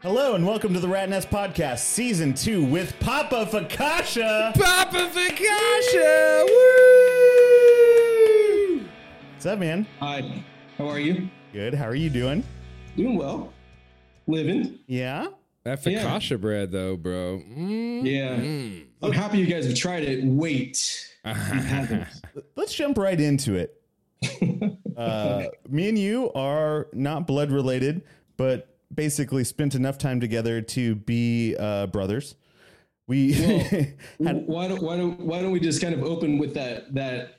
Hello and welcome to the Rat Nest Podcast, Season 2 with Papa Focaccia. Papa Focaccia! Woo! What's up, man? Hi, how are you? Good. How are you doing? Doing well. Living. Yeah? That Yeah. Focaccia bread, though, bro. Mm. Yeah. I'm happy you guys have tried it. Wait. You haven't. Let's jump right into it. uh, me and you are not blood related, but basically spent enough time together to be uh, brothers. We had why don't why don't why don't we just kind of open with that that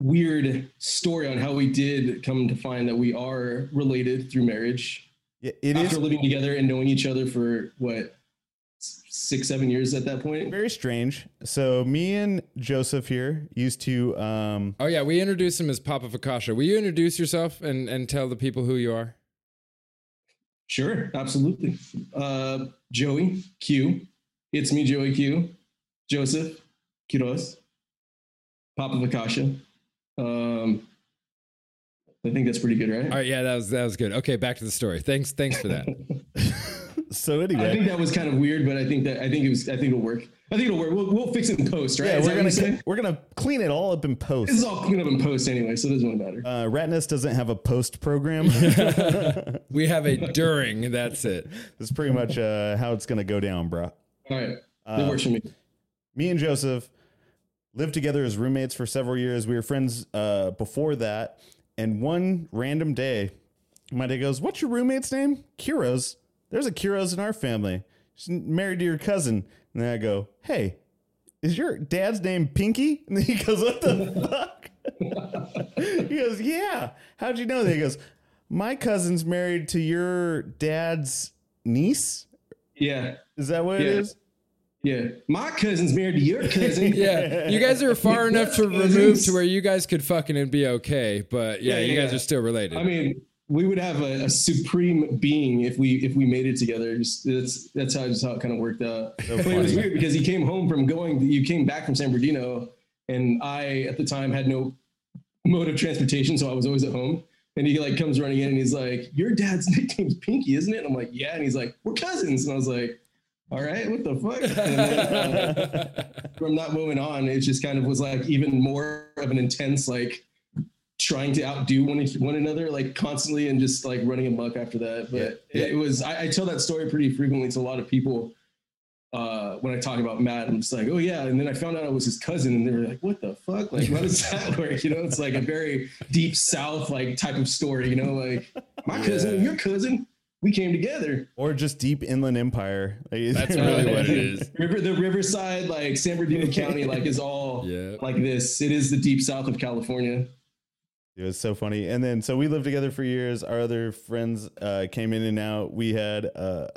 weird story on how we did come to find that we are related through marriage Yeah, it after is living together and knowing each other for what six seven years at that point. very strange. So me and Joseph here used to um, Oh, yeah, we introduced him as Papa Focaccia. Will you introduce yourself and, and tell the people who you are? Sure, absolutely. Uh, Joey Q, it's me, Joey Q. Joseph Quiroz, Papa Focaccia. Um, I think that's pretty good, right? All right, yeah, that was that was good. Okay, back to the story. Thanks, thanks for that. so anyway, I think that was kind of weird, but I think that I think it was. I think it'll work. I think it'll work. We'll, we'll fix it in post, right? Yeah, Is we're gonna you're we're gonna clean it all up in post. This is all cleaned up in post anyway, so it doesn't really matter. Uh, Rat Nest doesn't have a post program. we have a during. That's it. That's pretty much uh, how it's gonna go down, bro. all right, that works for me. Me and Joseph lived together as roommates for several years. We were friends uh, before that, and one random day, my dad goes, "What's your roommate's name?" Quiroz. There's a Quiroz in our family. She's married to your cousin. And then I go, "Hey, is your dad's name Pinky?" And then he goes, "What the fuck?" he goes, "Yeah." How'd you know that? He goes, "My cousin's married to your dad's niece." Yeah, Is that what it Yeah. is? yeah. My cousin's married to your cousin. Yeah, you guys are far enough to remove to where you guys could fucking and be okay. But yeah, Yeah, you guys yeah. are still related. I mean, we would have a, a supreme being if we if we made it together. Just, that's that's how just how it kind of worked out. but it was weird because he came home from going. You came back from San Bernardino, and I at the time had no mode of transportation, so I was always at home. And he like comes running in and he's like, "Your dad's nickname's Pinky, isn't it?" And I'm like, "Yeah." And he's like, "We're cousins." And I was like, "All right, what the fuck?" And then, uh, from that moment on, it just kind of was like even more of an intense like trying to outdo one one another like constantly and just like running amok after that. But Yeah. it, it was I, I tell that story pretty frequently to a lot of people uh, when I talk about Matt. I'm just like, oh yeah, and then I found out I was his cousin, and they were like, what the fuck? Like, how does that work? You know, it's like a very deep South like type of story. You know, like my cousin, and your cousin, we came together. or just deep inland empire. Like, That's really what it is. River, the Riverside, like San Bernardino County, like is all Yeah. like this. It is the deep South of California. It was so funny. And then, so we lived together for years. Our other friends uh, came in and out. We had, uh,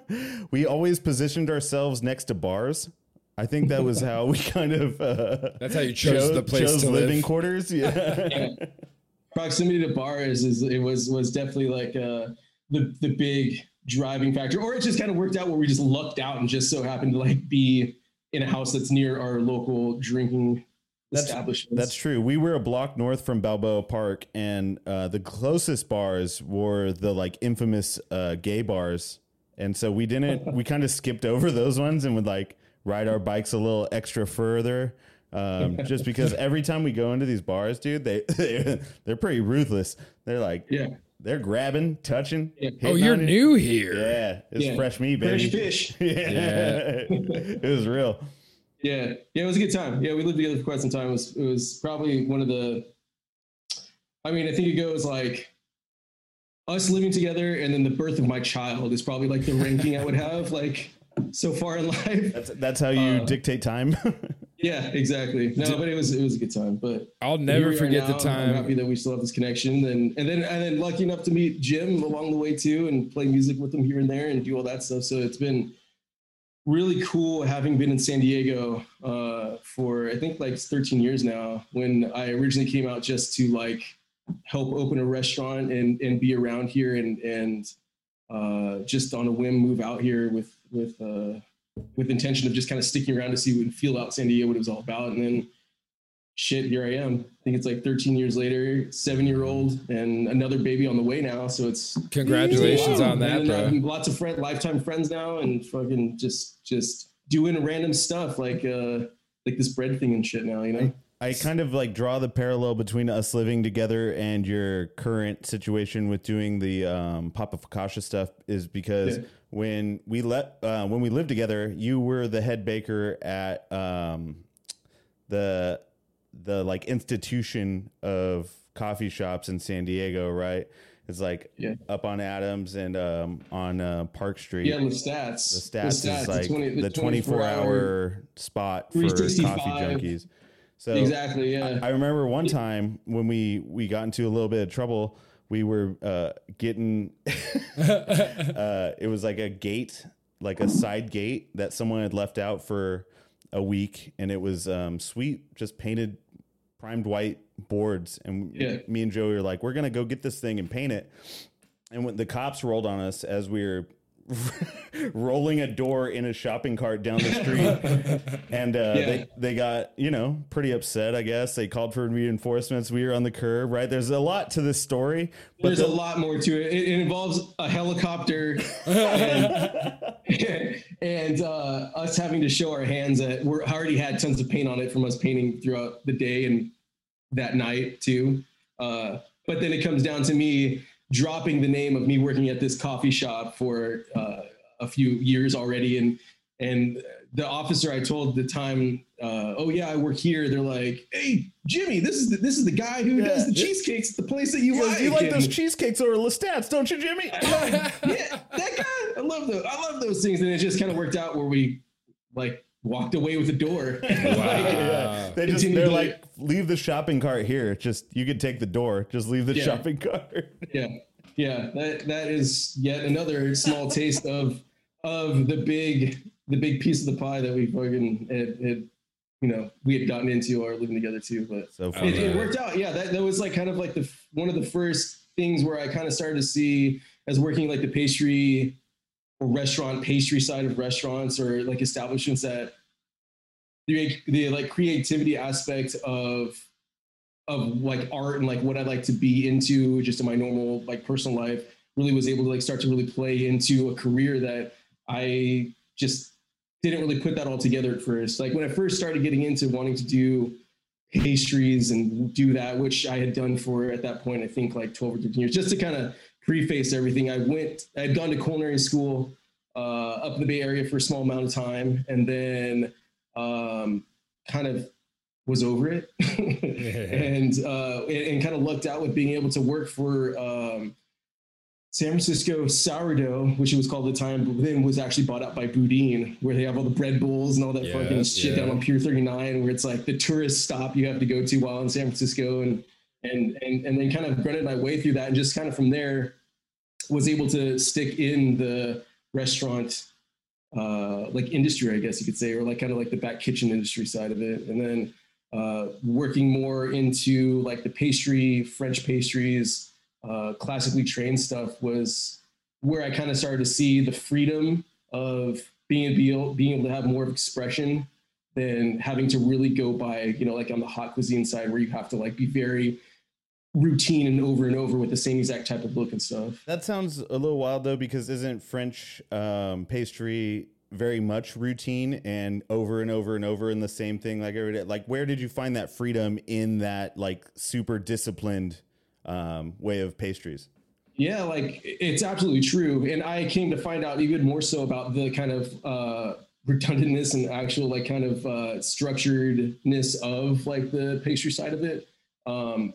we always positioned ourselves next to bars. I think that was how we kind of, uh, That's how you chose the place chose to living live. quarters. Yeah. proximity to bars is it was was definitely like uh the the big driving factor or it just kind of worked out where we just lucked out and just so happened to like be in a house that's near our local drinking That's- establishments That's true. We were a block north from Balboa Park, and uh, the closest bars were the like infamous uh, gay bars. And so we didn't. we kind of skipped over those ones and would like ride our bikes a little extra further, um, just because every time we go into these bars, dude, they, they they're pretty ruthless. They're like, yeah they're grabbing, touching. Yeah. oh, you're new here. Yeah, it's Yeah. fresh meat, baby. fresh fish yeah, it was real. Yeah yeah it was a good time yeah we lived together for quite some time it was it was probably one of the i mean i think it goes like us living together and then the birth of my child is probably like the ranking i would have like so far in life That's that's how you Uh, dictate time. Yeah, exactly. No, but it was it was a good time. But I'll never we are forget the time. I'm happy that we still have this connection, and and then and then lucky enough to meet Jim along the way too, and play music with him here and there, and do all that stuff. So it's been really cool having been in San Diego uh, for I think like 13 years now. When I originally came out just to like help open a restaurant and and be around here and and uh, just on a whim move out here with with uh, with intention of just kind of sticking around to see what feel out San Diego what it was all about, and then shit, here I am. I think it's like 13 years later, seven year old, and another baby on the way now. So it's Congratulations on that, and, uh, bro. lots of friend, lifetime friends now, and fucking just just doing random stuff like uh like this bread thing and shit now. You know. I kind of like draw the parallel between us living together and your current situation with doing the um, Papa Focaccia stuff is because Yeah. when we let uh, when we lived together, you were the head baker at um, the the like institution of coffee shops in San Diego, right? It's like Yeah. up on Adams and um, on uh, Park Street. Yeah, Lestats. the stats, the stats is like the, 24 hour spot for coffee junkies. So Exactly. Yeah. I remember one time when we we got into a little bit of trouble. We were uh, getting uh, it was like a gate, like a side gate that someone had left out for a week, and it was um, sweet, just painted primed white boards. And Yeah. me and Joey were like, "We're gonna go get this thing and paint it." And when the cops rolled on us as we were rolling a door in a shopping cart down the street, and uh, Yeah. they they got you know pretty upset. I guess they called for reinforcements. We were on the curb, right? There's a lot to this story, but There's the- a lot more to it. It, it involves a helicopter and, and uh, us having to show our hands that we're I already had tons of paint on it from us painting throughout the day and that night too. Uh, but then it comes down to me dropping the name of me working at this coffee shop for uh, a few years already, and and the officer I told the time, uh, oh yeah, I work here. They're like, hey Jimmy, this is the, this is the guy who Yeah. does the cheesecakes at the place that you You like, like. you like And- those cheesecakes over Lestats, don't you, Jimmy? yeah, that guy. I love those. I love those things, and it just kind of worked out where we like walked away with the door. Wow. They just Continue they're to- like, leave the shopping cart here. Just you could take the door. Just leave the Yeah. shopping cart. yeah, yeah. That that is yet another small taste of of the big the big piece of the pie that we fucking had, had you know we had gotten into or living together too. But So it, it worked out. Yeah, that, that was like kind of like the one of the first things where I kind of started to see as working like the pastry or restaurant pastry side of restaurants or like establishments that the the like creativity aspect of of like art and like what I like to be into just in my normal like personal life really was able to like start to really play into a career that I just didn't really put that all together at first. Like when I first started getting into wanting to do pastries and do that, which I had done for at that point, I think like 12 or 13 years, just to kind of preface everything. I went, I had gone to culinary school uh, up in the Bay Area for a small amount of time and then um, kind of was over it and, uh, and, and kind of lucked out with being able to work for um, San Francisco sourdough, which it was called at the time, but then was actually bought out by Boudin, where they have all the bread bowls and all that Yeah, fucking shit yeah. down on Pier 39, where it's like the tourist stop you have to go to while in San Francisco, and and and and then kind of grunted my way through that, and just kind of from there was able to stick in the restaurant uh, like industry, I guess you could say, or like kind of like the back kitchen industry side of it, and then uh, working more into like the pastry, French pastries, uh, classically trained stuff was where I kind of started to see the freedom of being able, being able to have more of expression than having to really go by, you know, like on the hot cuisine side where you have to like be very routine and over and over with the same exact type of look and stuff. That sounds a little wild though, because isn't French um, pastry very much routine and over and over and over in the same thing like every day? Like, where did you find that freedom in that like super disciplined um, way of pastries? Yeah, like it's absolutely true. And I came to find out even more so about the kind of uh, redundantness and actual like kind of uh, structuredness of like the pastry side of it um,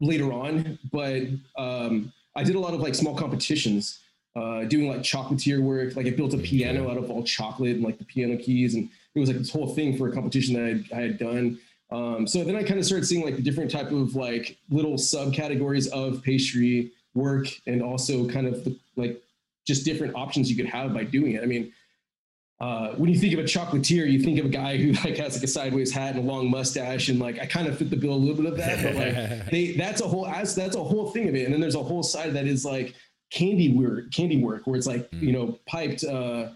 later on. But um, I did a lot of like small competitions, uh, doing like chocolatier work. Like I built a piano out of all chocolate and like the piano keys, and it was like this whole thing for a competition that I had, I had done. Um, so then I kind of started seeing like the different type of like little subcategories of pastry work and also kind of the, like just different options you could have by doing it. I mean, uh, when you think of a chocolatier, you think of a guy who like has like a sideways hat and a long mustache, and like I kind of fit the bill a little bit of that. But like they, that's a whole that's, that's a whole thing of it. And then there's a whole side that is like candy work, candy work, where it's like you know piped uh,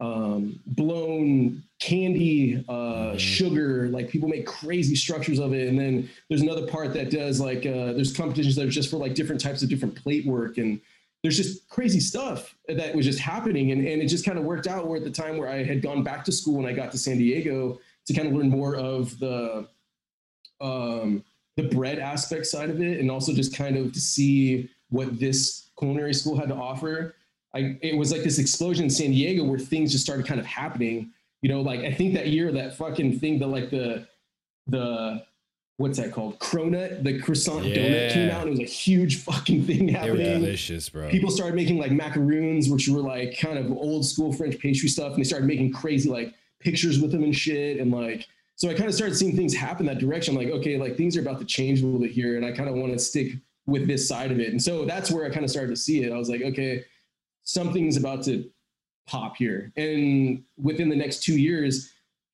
um, blown candy, uh, Mhm. sugar. Like people make crazy structures of it. And then there's another part that does like uh, there's competitions that are just for like different types of different plate work and there's just crazy stuff that was just happening. And, and it just kind of worked out where at the time where I had gone back to school and I got to San Diego to kind of learn more of the um, the bread aspect side of it and also just kind of to see what this culinary school had to offer. I, it was like this explosion in San Diego where things just started kind of happening. You know, like I think that year that fucking thing, the like the the what's that called? Cronut, the croissant donut came out and it was a huge fucking thing They were happening delicious, bro. people started making like macaroons, which were like kind of old school French pastry stuff, and they started making crazy like pictures with them and shit. And like, so I kind of started seeing things happen that direction. I'm like, okay, like things are about to change a little bit here, and I kind of want to stick with this side of it. And so that's where I kind of started to see it. I was like, okay, something's about to pop here. And within the next two years,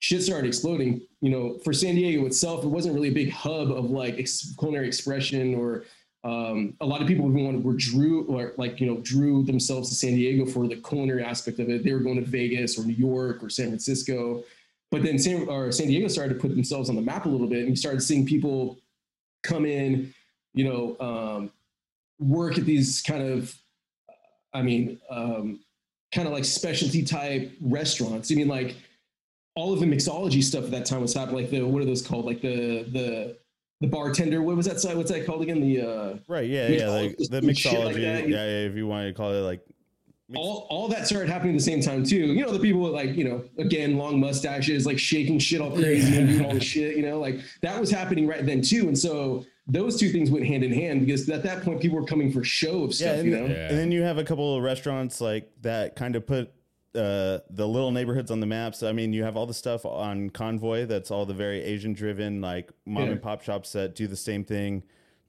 shit started exploding. You know, for San Diego itself, it wasn't really a big hub of like ex- culinary expression or um, a lot of people even wanted, were drew or like you know drew themselves to San Diego for the culinary aspect of it. They were going to Vegas or New York or San Francisco, but then San or San Diego started to put themselves on the map a little bit, and you started seeing people come in, you know, um, work at these kind of, I mean, um, kind of like specialty type restaurants. I mean, like all of the mixology stuff at that time was happening. Like the what are those called? Like the the the bartender. What was that side? What's that called again? The uh, Right. Yeah. Yeah. Like the mixology. like that. yeah, yeah. If you want to call it like. mix- all all that started happening at the same time too. You know, the people with like, you know, again, long mustaches, like shaking shit all crazy and doing all the shit, you know, like that was happening right then too. And so those two things went hand in hand because at that point people were coming for show of yeah, stuff, and, you know? Yeah. and then you have a couple of restaurants like that kind of put uh, the little neighborhoods on the maps. I mean, you have all the stuff on Convoy that's all the very Asian driven, like mom Yeah. and pop shops that do the same thing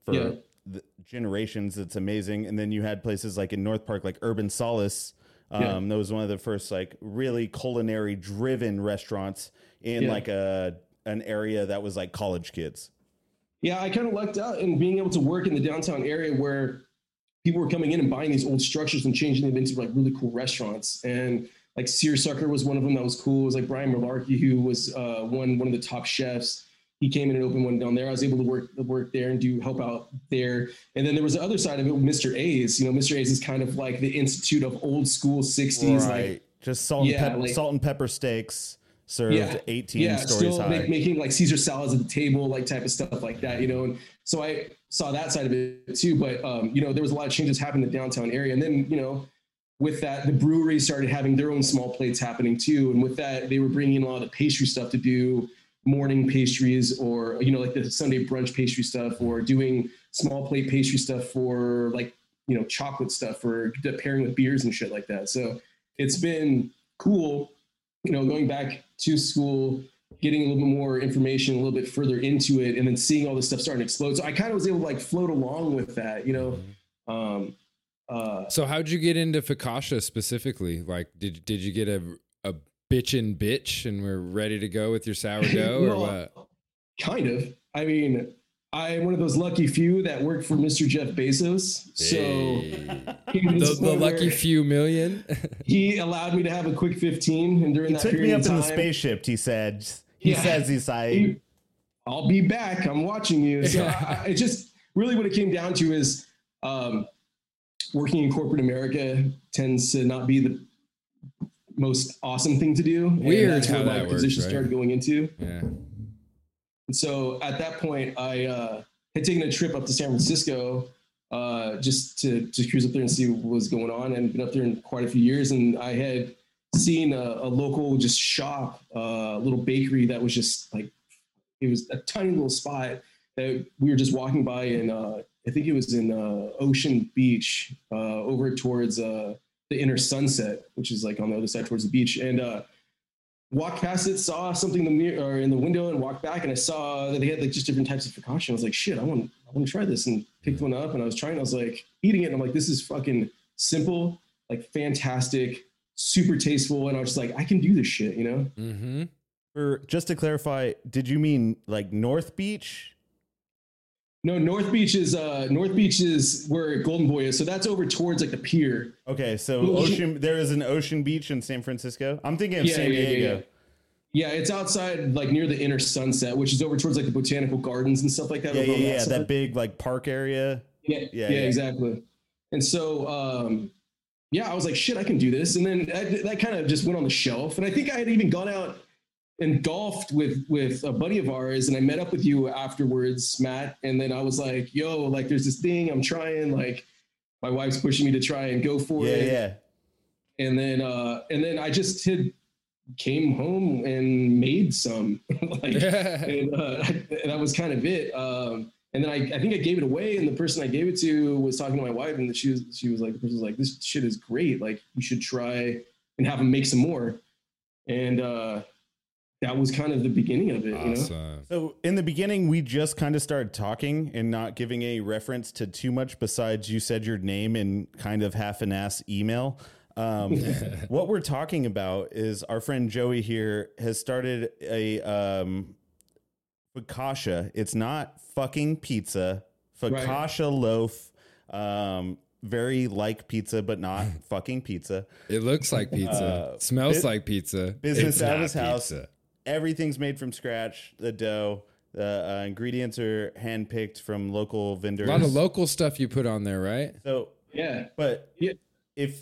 for Yeah. the generations. It's amazing. And then you had places like in North Park, like Urban Solace. Um, Yeah. That was one of the first like really culinary driven restaurants in like a an area that was like college kids. Yeah, I kind of lucked out in being able to work in the downtown area where people were coming in and buying these old structures and changing them into like really cool restaurants. And like Seersucker was one of them that was cool. It was like Brian Malarkey, who was uh, one one of the top chefs. He came in and opened one down there. I was able to work work there and do help out there. And then there was the other side of it, Mr. A's. You know, Mr. A's is kind of like the institute of old school '60s, like Just salt and, Yeah, pep- like- salt and pepper steaks served yeah, 18 yeah, stories still high. make, making like Caesar salads at the table, like type of stuff like that, you know. And so I saw that side of it too. But um, you know, there was a lot of changes happening in the downtown area, and then you know, with that, the breweries started having their own small plates happening too, and with that, they were bringing in a lot of the pastry stuff to do morning pastries or you know like the Sunday brunch pastry stuff or doing small plate pastry stuff for like you know chocolate stuff for pairing with beers and shit like that. So it's been cool, you know, going back to school, getting a little bit more information, a little bit further into it, and then seeing all this stuff starting to explode. So I kind of was able to like float along with that, you know. Um, uh, So how'd you get into Focaccia specifically? Like, did did you get a a bitchin' bitch and we're ready to go with your sourdough or what? Kind of. I mean, I'm one of those lucky few that worked for Mr. Jeff Bezos. So Hey. he was the, the lucky few million. he allowed me to have a quick 15, and during He that took period me up of in the spaceship. He said. He Yeah. says he's like. He- I'll be back. I'm watching you. So I, I- it just really what it came down to is um, working in corporate America tends to not be the most awesome thing to do. Weird that's how where my that works, position right? started going into. yeah. And so at that point, I uh, had taken a trip up to San Francisco uh, just to, to cruise up there and see what was going on. And been up there in quite a few years. And I had seen a, a local just shop, uh, a little bakery that was just like, it was a tiny little spot that we were just walking by and uh, I think it was in uh, Ocean Beach uh, over towards uh, the inner sunset, which is like on the other side towards the beach. And uh, walked past it, saw something in the mirror in the window, and walked back, and I saw that they had like just different types of focaccia. I was like, shit, I want, I want to try this, and picked one up, and I was trying. I was like eating it, and I'm like, this is fucking simple, like fantastic, super tasteful, and I was just like, I can do this shit, you know? Mm-hmm. For just to clarify, did you mean like North Beach? No, North Beach is uh North Beach is where Golden Boy is. So that's over towards like the pier. Okay, so ocean. There is an ocean beach in San Francisco. I'm thinking of San Diego. Yeah, yeah, it's outside like near the inner sunset, which is over towards like the botanical gardens and stuff like that. Yeah, yeah, yeah. That big like park area. Yeah, Yeah, yeah, yeah. exactly. And so, um, yeah, I was like, shit, I can do this. And then I, that kind of just went on the shelf. And I think I had even gone out and golfed with with a buddy of ours, and I met up with you afterwards, Matt. And then I was like, yo, like, there's this thing I'm trying. Like, my wife's pushing me to try and go for Yeah, it. yeah. And then, uh, and then I just had came home and made some. like, and, uh, and that was kind of it. Um, and then I, I think I gave it away, and the person I gave it to was talking to my wife, and she was she was like, the person was like, "This shit is great. Like, you should try and have them make some more." And uh, that was kind of the beginning of it. You know? So in the beginning, we just kind of started talking and not giving a reference to too much. Besides, you said your name in kind of half an ass email. Um, what we're talking about is our friend Joey here has started a um, focaccia. It's not fucking pizza. Focaccia loaf. Um, very like pizza, but not fucking pizza. It looks like pizza. Uh, Smells bit- like pizza. business It's out of not his house. pizza. Everything's made from scratch. The dough, the uh, ingredients are handpicked from local vendors. A lot of local stuff you put on there, right? So, Yeah. but Yeah. if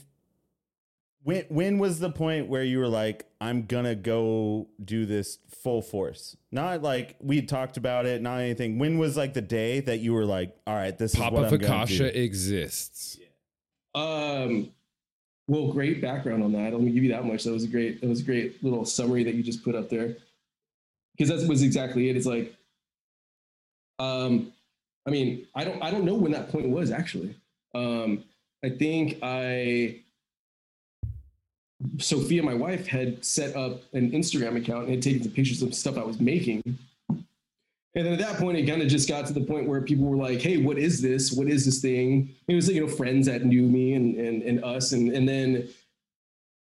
when when was the point where you were like, I'm gonna go do this full force? Not like we talked about it, not anything. When was like the day that you were like, all right, this is Papa what I'm gonna Focaccia do? exists. Um, well, great background on that. Let me give you that much. That was a great. That was a great little summary that you just put up there. Because that was exactly it. It's like, um, I mean, I don't, I don't know when that point was actually. Um, I think I, Sophia, my wife, had set up an Instagram account and had taken some pictures of stuff I was making. And then at that point, it kind of just got to the point where people were like, "Hey, what is this? What is this thing?" It was you know friends that knew me and and, and us, and and then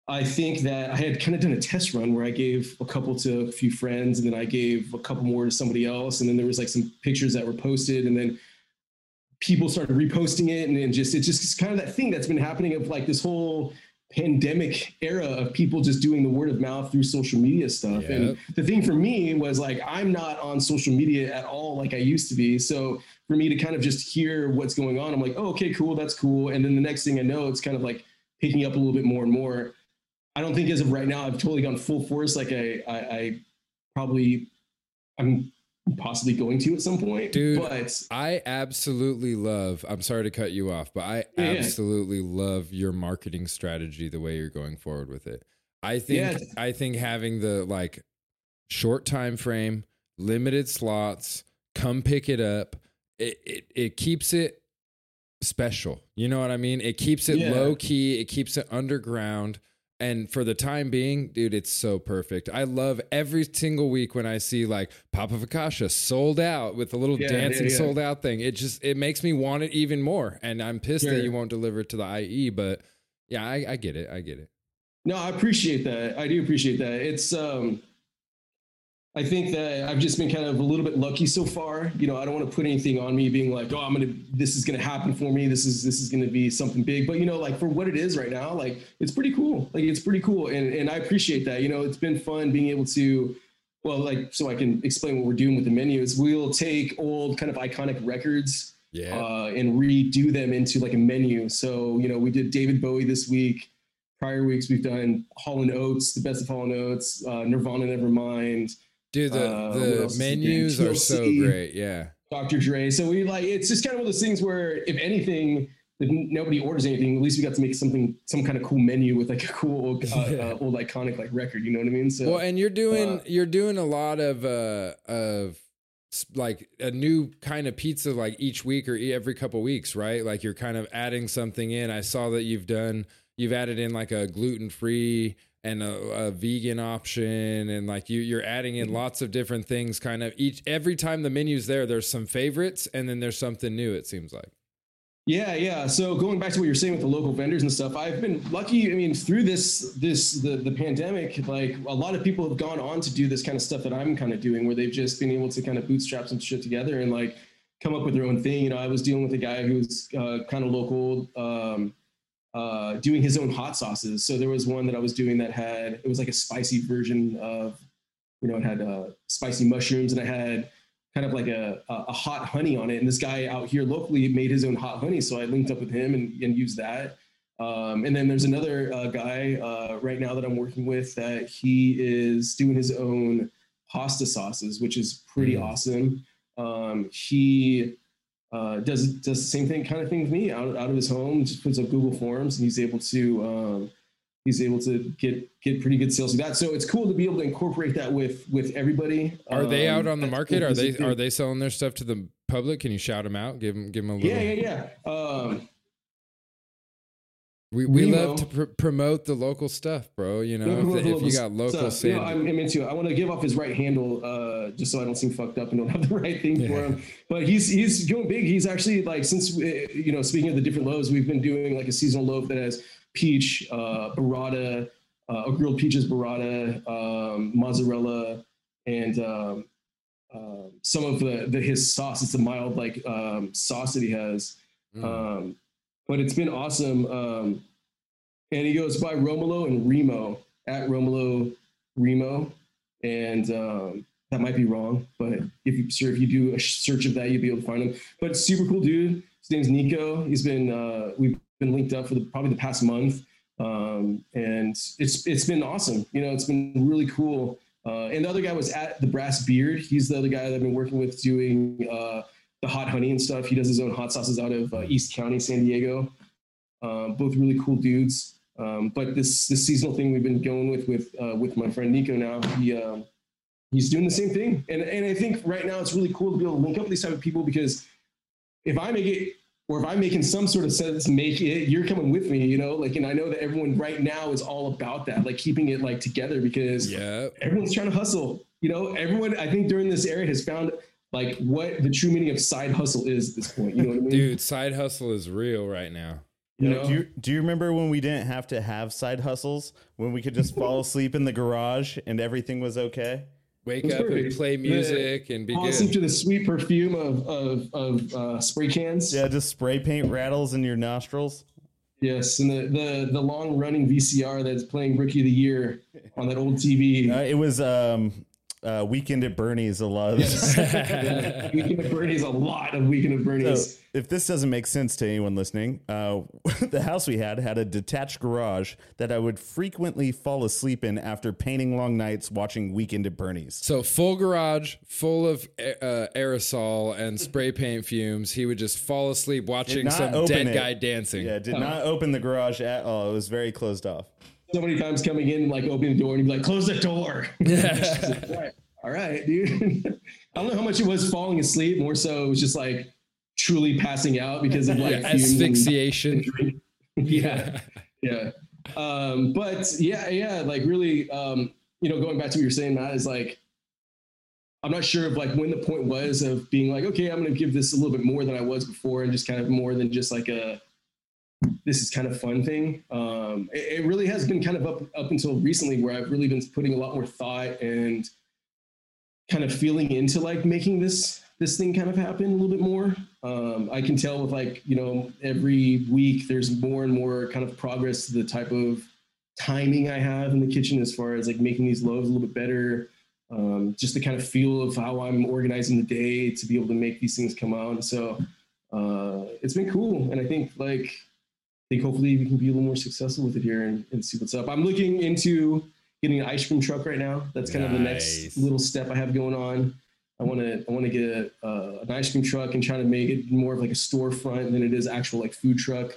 I think that I had kind of done a test run where I gave a couple to a few friends, and then I gave a couple more to somebody else, and then there was like some pictures that were posted, and then people started reposting it, and then just it's just kind of that thing that's been happening of like this whole pandemic era of people just doing the word of mouth through social media stuff. Yep. And the thing for me was like I'm not on social media at all like I used to be. So for me to kind of just hear what's going on, I'm like, oh, okay, cool, that's cool. And then the next thing I know, it's kind of like picking up a little bit more and more. I don't think as of right now I've totally gone full force like I I, I probably I'm possibly going to at some point. Dude, but I absolutely love, I'm sorry to cut you off, but I Yeah, absolutely love your marketing strategy the way you're going forward with it. I think Yeah. I think having the like short time frame, limited slots, come pick it up, it it, it keeps it special. You know what I mean? It keeps it Yeah. low key, it keeps it underground. And for the time being, dude, it's so perfect. I love every single week when I see like Papa Focaccia sold out with a little Yeah, dancing yeah, yeah. sold out thing. It just it makes me want it even more. And I'm pissed that you won't deliver it to the IE, but yeah, I, I get it. I get it. No, I appreciate that. I do appreciate that. It's um I think that I've just been kind of a little bit lucky so far. You know, I don't want to put anything on me being like, oh, I'm gonna this is gonna happen for me. This is this is gonna be something big. But you know, like for what it is right now, like it's pretty cool. Like it's pretty cool. And and I appreciate that. You know, it's been fun being able to well, like so I can explain what we're doing with the menus. We'll take old kind of iconic records Yeah. uh, and redo them into like a menu. So, you know, we did David Bowie this week. Prior weeks, we've done Hall and Oates, the best of Hall and Oates, uh, Nirvana Nevermind, Dude, the, uh, the else is there? menus are so great. Yeah. Dr. Dre. So we like, it's just kind of one of those things where if anything, if nobody orders anything, at least we got to make something, some kind of cool menu with like a cool, uh, Yeah. uh, old iconic like record. You know what I mean? So Well, and you're doing uh, you're doing a lot of uh of like a new kind of pizza like each week or every couple weeks, right? Like you're kind of adding something in. I saw that you've done you've added in like a gluten free and a, a vegan option and like you you're adding in lots of different things kind of each every time the menu's there there's some favorites and then there's something new it seems like Yeah, yeah. So going back to what you're saying with the local vendors and stuff, I've been lucky. I mean, through this this the the pandemic, like a lot of people have gone on to do this kind of stuff that I'm kind of doing, where they've just been able to kind of bootstrap some shit together and like come up with their own thing. You know, I was dealing with a guy who's uh, kind of local, um, uh, doing his own hot sauces. So there was one that I was doing that had it was like a spicy version of, you know, it had uh, spicy mushrooms and I had kind of like a, a hot honey on it. And this guy out here locally made his own hot honey, so I linked up with him and, and used that. Um, and then there's another uh, guy uh, right now that I'm working with that he is doing his own pasta sauces, which is pretty mm. awesome. Um, he uh, does does the same thing kind of thing with me out, out of his home, just puts up Google Forms, and he's able to um, he's able to get get pretty good sales with that. So it's cool to be able to incorporate that with with everybody. Are um, they out on the market? Are they are they selling their stuff to the public? Can you shout them out? Give them give them a little. Yeah, yeah, yeah. Um, we, we love to pr- promote the local stuff, bro. You know, if, if, you got local stuff. I'm, I'm, into it. I want to give off his right handle, uh, just so I don't seem fucked up and don't have the right thing yeah. for him. But he's he's going big. He's actually like since uh, you know, speaking of the different loaves, we've been doing like a seasonal loaf that has peach, uh, burrata, uh, grilled peaches burrata, um, mozzarella, and um, uh, some of the, the his sauce. It's a mild like um, sauce that he has. Mm. But it's been awesome. Um, and he goes by Romolo and Remo at Romolo Remo, and um, that might be wrong, but if you sure if you do a search of that, you'll be able to find him. But super cool dude. His name's Nico. He's been uh, we've been linked up for the, probably the past month, um, and it's it's been awesome. You know, it's been really cool. Uh, and the other guy was at the Brass Beard. He's the other guy that I've been working with doing. Uh, the hot honey and stuff. He does his own hot sauces out of uh, East County, San Diego. Um, both really cool dudes. Um, but this this seasonal thing we've been going with with uh, with my friend Nico now, he um, he's doing the same thing. And and I think right now it's really cool to be able to link up with these type of people because if I make it or if I'm making some sort of sense, make it, you're coming with me, you know, like, and I know that everyone right now is all about that, like keeping it like together because yeah, everyone's trying to hustle, you know, everyone, I think during this era has found like what the true meaning of side hustle is at this point. You know what I mean? Dude, side hustle is real right now. You know? do you do you remember when we didn't have to have side hustles? When we could just fall asleep in the garage and everything was okay? Wake up and play music the, and be fall asleep to the sweet perfume of of, of uh, spray cans. Yeah, just spray paint rattles in your nostrils. Yes, and the the, the long running VCR that's playing Rookie of the Year on that old TV. Uh, it was um, uh, Weekend at Bernie's a lot of yes. Weekend at Bernie's a lot of Weekend at Bernie's. So if this doesn't make sense to anyone listening, uh, the house we had had a detached garage that I would frequently fall asleep in after painting long nights watching Weekend at Bernie's. So full garage, full of uh, aerosol and spray paint fumes. He would just fall asleep watching some dead it. guy dancing. Yeah, did oh. not open the garage at all. It was very closed off so many times coming in, like opening the door, and he'd be like, "Close the door." Yeah. all, right. all right, dude. I don't know how much it was falling asleep. More so, it was just like truly passing out because of like yeah, asphyxiation. yeah, yeah. Um, but yeah, yeah, like really, um, you know, going back to what you're saying, Matt, is like, I'm not sure of like when the point was of being like, okay, I'm going to give this a little bit more than I was before, and just kind of more than just like a this is kind of fun thing. Um, it, it, really has been kind of up up until recently where I've really been putting a lot more thought and kind of feeling into like making this this thing kind of happen a little bit more. Um, I can tell with like you know every week there's more and more kind of progress to the type of timing I have in the kitchen as far as like making these loaves a little bit better. Um, just the kind of feel of how I'm organizing the day to be able to make these things come out. So uh, it's been cool. And I think like think hopefully we can be a little more successful with it here and, and see what's up. I'm looking into getting an ice cream truck right now. That's kind nice. of the next little step I have going on. I want to I want to get a, uh, an ice cream truck and try to make it more of like a storefront than it is actual like food truck.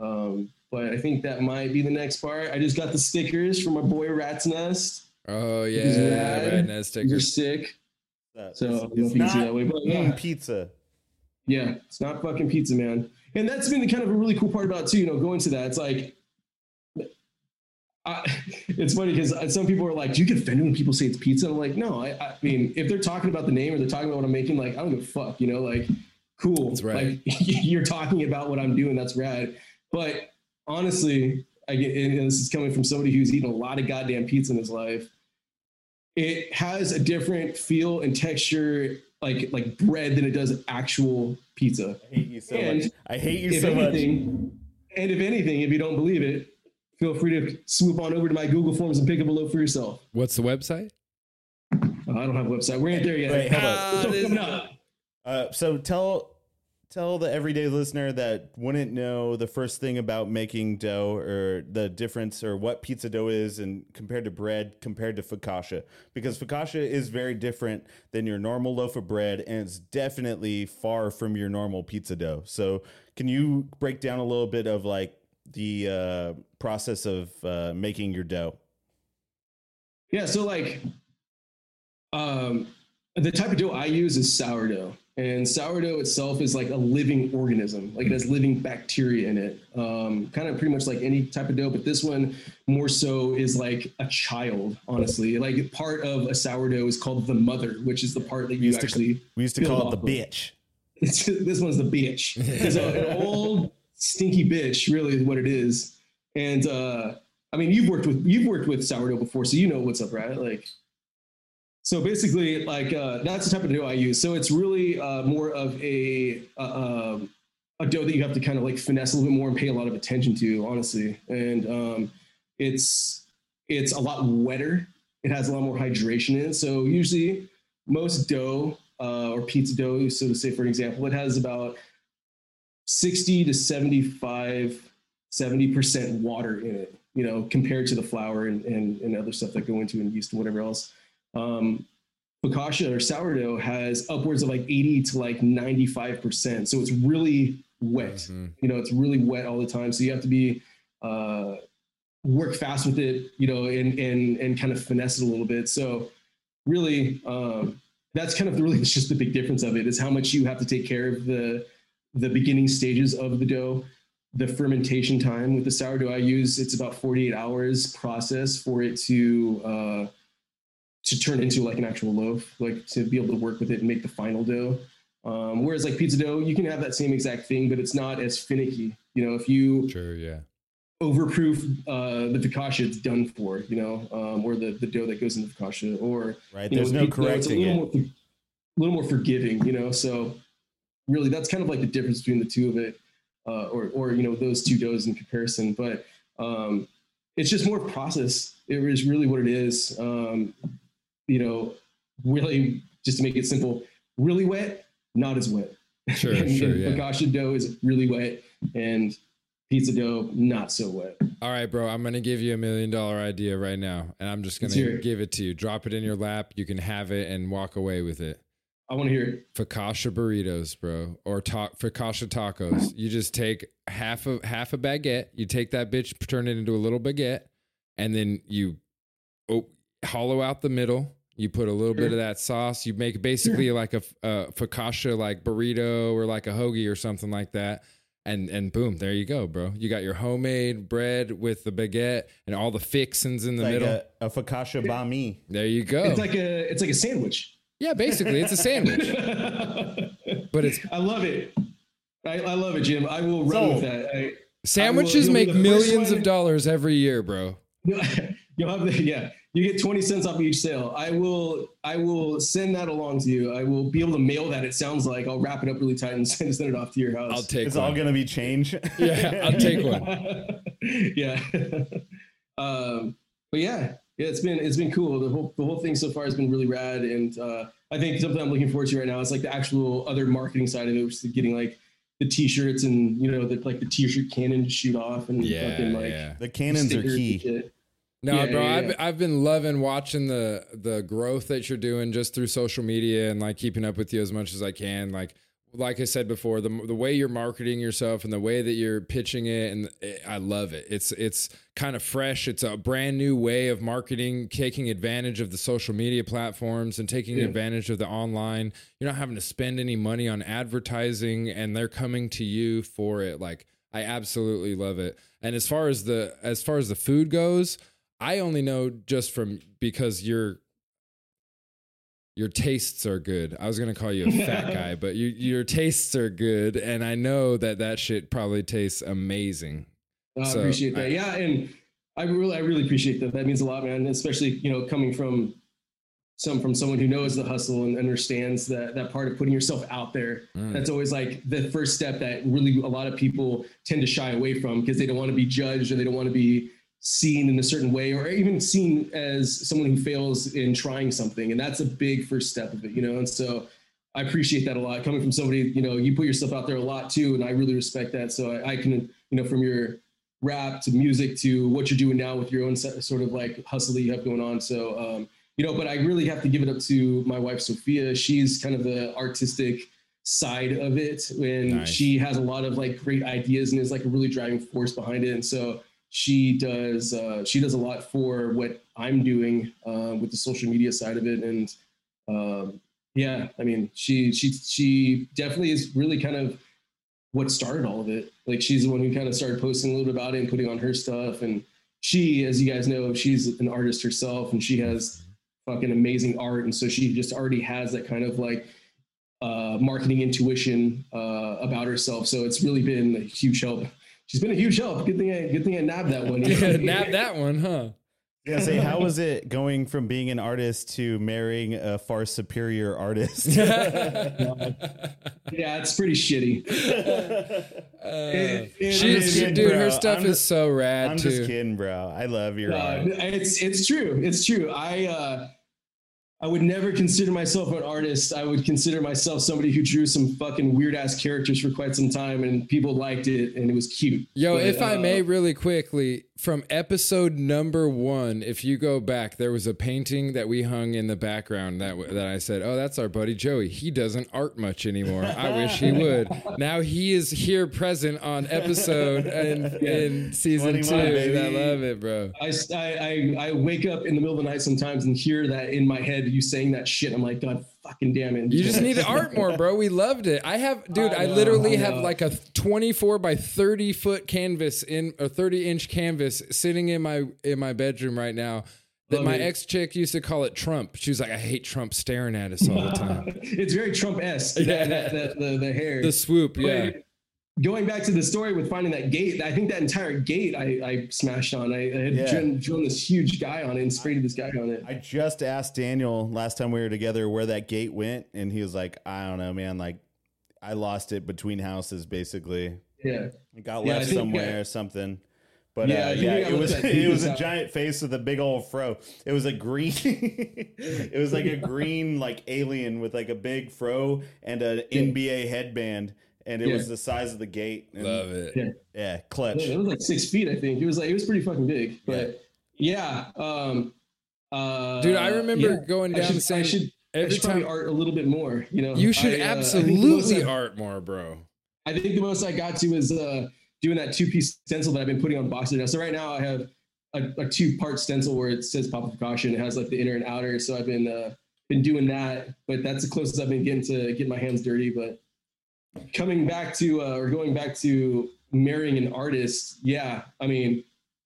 Um, but I think that might be the next part. I just got the stickers from my boy Rat's Nest. Oh yeah, Rat Nest stickers. You're sick. That, so it's, it's not that way, but yeah. pizza. Yeah, it's not fucking pizza, man and that's been the kind of a really cool part about it too. You know, going to that, it's like. I, it's funny because uh, some people are like, "Do you get offended when people say it's pizza?" I'm like, "No, I, I, mean, if they're talking about the name or they're talking about what I'm making, like, I don't give a fuck, you know, like, cool, that's right. Like, you're talking about what I'm doing, that's rad. But honestly, I get, and this is coming from somebody who's eaten a lot of goddamn pizza in his life. it has a different feel and texture like like bread than it does actual pizza. I hate you so And much. I hate you if so much. anything, and if anything, if you don't believe it, feel free to swoop on over to my Google Forms and pick up a loaf for yourself. What's the website? Oh, I don't have a website. We ain't there yet. Wait, hold on. Ah, It's this- up. Uh, so tell tell the everyday listener that wouldn't know the first thing about making dough or the difference or what pizza dough is and compared to bread compared to focaccia because focaccia is very different than your normal loaf of bread and it's definitely far from your normal pizza dough. So can you break down a little bit of like the uh, process of uh, making your dough? Yeah, so like um the type of dough I use is sourdough. And sourdough itself is like a living organism, like it has living bacteria in it. Um, kind of pretty much like any type of dough, but this one more so is like a child, honestly. Like part of a sourdough is called the mother, which is the part that you used to- actually We used to call it the bitch. It's, this one's the bitch. It's a- an old stinky bitch, really, is what it is. And uh, I mean, you've worked with you've worked with sourdough before, so you know what's up, right? Like, so basically, like uh, that's the type of dough I use. So it's really uh, more of a uh, um, a dough that you have to kind of like finesse a little bit more and pay a lot of attention to, honestly. And um, it's it's a lot wetter. It has a lot more hydration in it. So usually, most dough uh, or pizza dough, so to say, for example, it has about 60 to 75, 70% water in it, you know, compared to the flour and, and, and other stuff that go into and yeast and whatever else. Um, focaccia or sourdough has upwards of like 80 to like 95%. So it's really wet. Mhm. You know, it's really wet all the time. So you have to be, uh, work fast with it, you know, and, and, and kind of finesse it a little bit. So really, um, that's kind of the, really it's just the big difference of it is how much you have to take care of the the beginning stages of the dough the fermentation time with the sourdough i use it's about 48 hours process for it to uh to turn into like an actual loaf like to be able to work with it and make the final dough um, whereas like pizza dough you can have that same exact thing but it's not as finicky you know if you Sure, yeah. overproof uh the focaccia it's done for you know um, or the the dough that goes into focaccia or Right? you know, There's with no pizza, it's a little it. More, a little more forgiving, you know. So really, that's kind of like the difference between the two of it, uh, or or you know those two doughs in comparison. But um, it's just more process. It is really what it is. Um, you know, really just to make it simple, really wet, not as wet. Sure, and, sure, and yeah. focaccia dough is really wet, and pizza dough not so wet. All right, bro. I'm gonna give you a million dollar idea right now, and I'm just gonna give it to you. Drop it in your lap. You can have it and walk away with it. I want to hear it. Focaccia burritos, bro, or ta- focaccia tacos. You just take half of half a baguette. You take that bitch, turn it into a little baguette, and then you oh, hollow out the middle. You put a little bit of mm. that sauce. You make basically like a, a focaccia like burrito or like a hoagie or something like that. And and boom, there you go, bro. You got your homemade bread with the baguette and all the fixins in the like middle. a, a focaccia banh mi. there you go. It's like a it's like a sandwich. yeah, basically, it's a sandwich, but it's I love it. I, I love it, Jim. I will run So- with that. I, Sandwiches you'll make millions of dollars every year, bro. you'll have the yeah. You get twenty cents off each sale. I will. I will send that along to you. I will be able to mail that. It sounds like I'll wrap it up really tight and send, send it off to your house. I'll take It's one. all going to be change. yeah, I'll take one. yeah. um, but yeah, yeah, it's been it's been cool. The whole the whole thing so far has been really rad, and uh, I think something I'm looking forward to right now is like the actual other marketing side of it, which is getting like the t-shirts and you know the like the t-shirt cannon to shoot off and Yeah, fucking like yeah. The cannons are key. No, Yeah, bro, yeah, I've. I've been loving watching the the growth that you're doing just through social media and like keeping up with you as much as I can. Like like I said before, the the way you're marketing yourself and the way that you're pitching it, and it, I love it. It's it's kind of fresh. It's a brand new way of marketing, taking advantage of the social media platforms and taking Yeah. advantage of the online. You're not having to spend any money on advertising, and they're coming to you for it. Like I absolutely love it. And as far as the as far as the food goes, I only know just from because your your tastes are good. I was gonna call you a fat guy, but you, your tastes are good, and I know that that shit probably tastes amazing. I So, appreciate that. I- yeah, and I really, I really appreciate that. That means a lot, man. Especially you know coming from some from someone who knows the hustle and understands that that part of putting yourself out there. Mm. That's always like the first step that really a lot of people tend to shy away from because they don't want to be judged or they don't want to be seen in a certain way or even seen as someone who fails in trying something and that's a big first step of it you know? And so i appreciate that a lot. Coming from somebody you know you put yourself out there a lot too and i really respect that. So i, I can you know from your rap to music to what you're doing now with your own sort of like hustle that you have going on. So um you know but i really have to give it up to my wife sophia. She's kind of the artistic side of it and Nice. she has a lot of like great ideas and is like a really driving force behind it. And so she does uh, she does a lot for what I'm doing uh, with the social media side of it, and um, yeah, I mean, she she she definitely is really kind of what started all of it. Like she's the one who kind of started posting a little bit about it and putting on her stuff, and she, as you guys know, she's an artist herself, and she has fucking amazing art, and so she just already has that kind of like uh, marketing intuition uh, about herself. So it's really been a huge help. She's been a huge help. Good thing I good thing I nabbed that one. Nab that one, huh? Yeah, say, how was it going from being an artist to marrying a far superior artist? Yeah, it's pretty shitty. It- it She's is- kidding, dude, bro. her stuff I'm is just- so rad I'm too. just kidding, bro. I love your Uh, art. it's it's true. It's true. I uh, I would never consider myself an artist. I would consider myself somebody who drew some fucking weird ass characters for quite some time, and people liked it, and it was cute. Yo, But, if I uh, may, really quickly, from episode number one, if you go back, there was a painting that we hung in the background that that I said, "Oh, that's our buddy Joey. He doesn't art much anymore. I wish he would." Now he is here, present on episode in, in season two. and I love it, bro. I, I, I, I wake up in the middle of the night sometimes and hear that in my head, you saying that shit. I'm like, God fucking damn it. You just need to art more, bro. We loved it. I have, dude. I, I know, literally I have like a 24 by 30 foot canvas in a 30 inch canvas sitting in my in my bedroom right now. That Love my ex chick used to call it Trump. She was like, I hate Trump staring at us all the time. it's very Trump esque, Yeah. that, that, the, the hair. the swoop, yeah. Going back to the story with finding that gate, I think that entire gate I, I smashed on. I, I had Yeah. this huge guy on it and sprayed this guy on it. I just asked Daniel last time we were together where that gate went, and he was like, I don't know, man. Like, I lost it between houses, basically. Yeah. It got Yeah, left somewhere or something. But Yeah, yeah, uh, yeah it was it was a out. giant face with a big old fro. It was a green. it was like a green like alien with like a big fro and an NBA headband, and it Yeah. was the size of the gate. And, Love it. Yeah. Yeah, clutch. It was like six feet, I think. It was like it was pretty fucking big. But yeah. um uh Dude, I remember yeah. going I down should, the same I should, I every should probably time. art a little bit more, you know. You should I, uh, I think the most absolutely I- art more, bro. I think the most I got to is uh, doing that two piece stencil that I've been putting on boxes now. So right now I have a, a two part stencil where it says Papa Precaution. It has like the inner and outer. So I've been uh, been doing that, but that's the closest I've been getting to get my hands dirty. But coming back to uh, or going back to marrying an artist, yeah, I mean.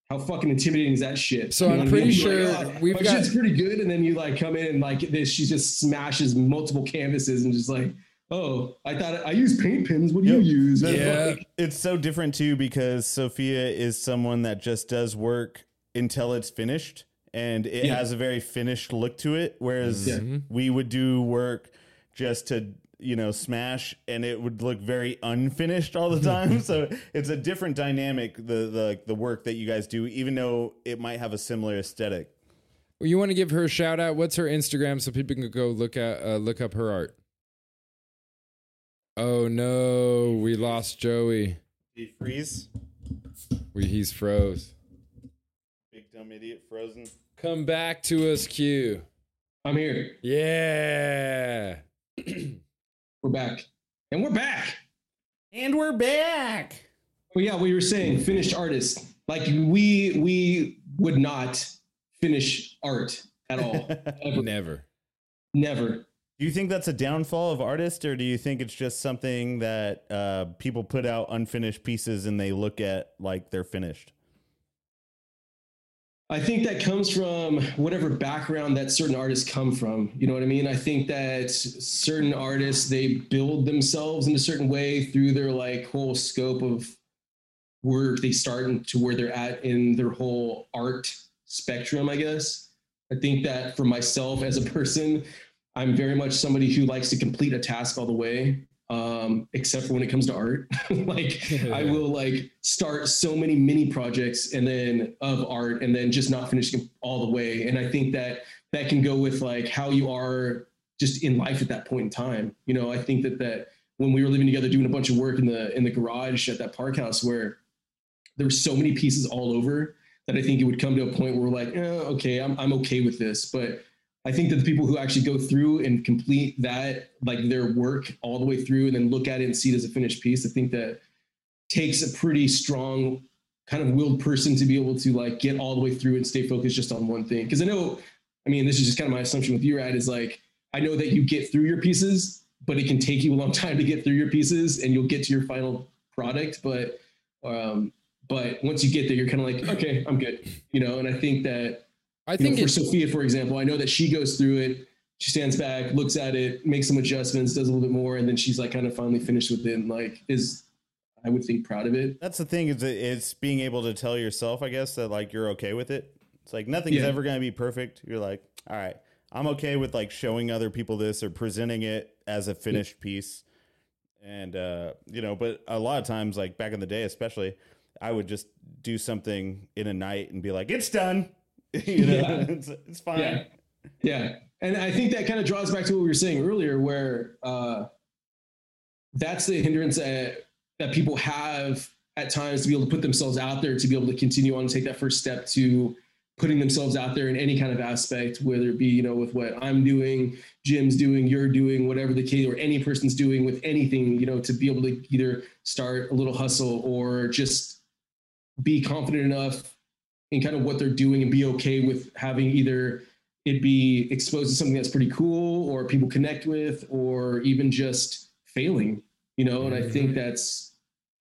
How fucking intimidating is that shit? So You I'm know what I pretty mean? sure Like, oh, we've my got- shit's pretty good, and then you like come in and like this, she just smashes multiple canvases and just like, oh, I thought I use paint pins. What do Yep. you use? Yeah. Like, It's so different too because Sophia is someone that just does work until it's finished and it Yeah. has a very finished look to it. Whereas Yeah. we would do work just to, you know, smash and it would look very unfinished all the time. so it's a different dynamic, the, the the work that you guys do, even though it might have a similar aesthetic. Well, you want to give her a shout out? What's her Instagram so people can go look at uh, look up her art? Oh no, we lost Joey. He freeze. We he's froze. Big dumb idiot frozen. Come back to us, Q. I'm here. Yeah. We're back. And we're back. And we're back. Well, yeah, we were saying finished artist. Like we we would not finish art at all. Ever. Never. Never. Do you think that's a downfall of artists, or do you think it's just something that uh, people put out unfinished pieces and they look at like they're finished? I think that comes from whatever background that certain artists come from. You know what I mean? I think that certain artists they build themselves in a certain way through their like whole scope of where they start and to where they're at in their whole art spectrum, I guess. I think that for myself as a person, I'm very much somebody who likes to complete a task all the way, um, except for when it comes to art. like I will like start so many mini projects and then of art and then just not finish them all the way. And I think that that can go with like how you are just in life at that point in time. You know, I think that that when we were living together doing a bunch of work in the in the garage at that park house where there were so many pieces all over that I think it would come to a point where we're like, eh, okay, I'm I'm okay with this. But I think that the people who actually go through and complete that, like their work all the way through, and then look at it and see it as a finished piece, I think that takes a pretty strong kind of willed person to be able to like get all the way through and stay focused just on one thing. Because I know, I mean, this is just kind of my assumption with you, Rad, is like I know that you get through your pieces, but it can take you a long time to get through your pieces, and you'll get to your final product. But um, but once you get there, you're kind of like, okay, I'm good, you know. And I think that I think know, for Sophia, for example, I know that she goes through it. She stands back, looks at it, makes some adjustments, does a little bit more, and then she's like kind of finally finished with it. And like is, I would think, proud of it. That's the thing is that it's being able to tell yourself, I guess, that like you're okay with it. It's like nothing's Yeah. ever going to be perfect. You're like, all right, I'm okay with like showing other people this or presenting it as a finished piece. And uh, you know, but a lot of times, like back in the day, especially, I would just do something in a night and be like, it's done. you know, Yeah. it's, it's fine. Yeah. Yeah. And I think that kind of draws back to what we were saying earlier, where uh, that's the hindrance that, that people have at times to be able to put themselves out there, to be able to continue on and take that first step to putting themselves out there in any kind of aspect, whether it be, you know, with what I'm doing, Jim's doing, you're doing, whatever the case, or any person's doing with anything, you know, to be able to either start a little hustle or just be confident enough in kind of what they're doing and be okay with having either it be exposed to something that's pretty cool or people connect with or even just failing you know and i think that's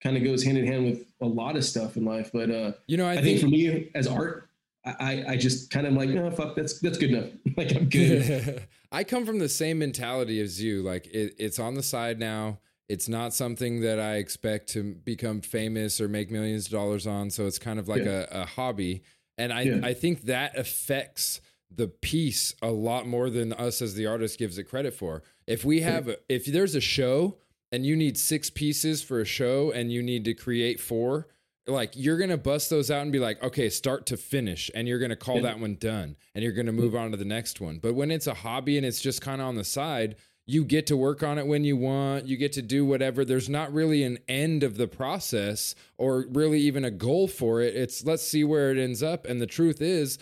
kind of goes hand in hand with a lot of stuff in life but uh you know, I, i, think, think, for me as art I, I just kind of like, no, fuck, that's that's good enough. like I'm good. I come from the same mentality as you. Like it, it's on the side now. It's not something that I expect to become famous or make millions of dollars on. So it's kind of like Yeah. a, a hobby. And I, Yeah. I think that affects the piece a lot more than us as the artist gives it credit for. If we have, a, if there's a show and you need six pieces for a show and you need to create four, like you're gonna bust those out and be like, okay, start to finish, and you're gonna call Yeah. that one done, and you're gonna move on to the next one. But when it's a hobby and it's just kind of on the side, you get to work on it when you want, you get to do whatever. There's not really an end of the process or really even a goal for it. It's let's see where it ends up. And the truth is,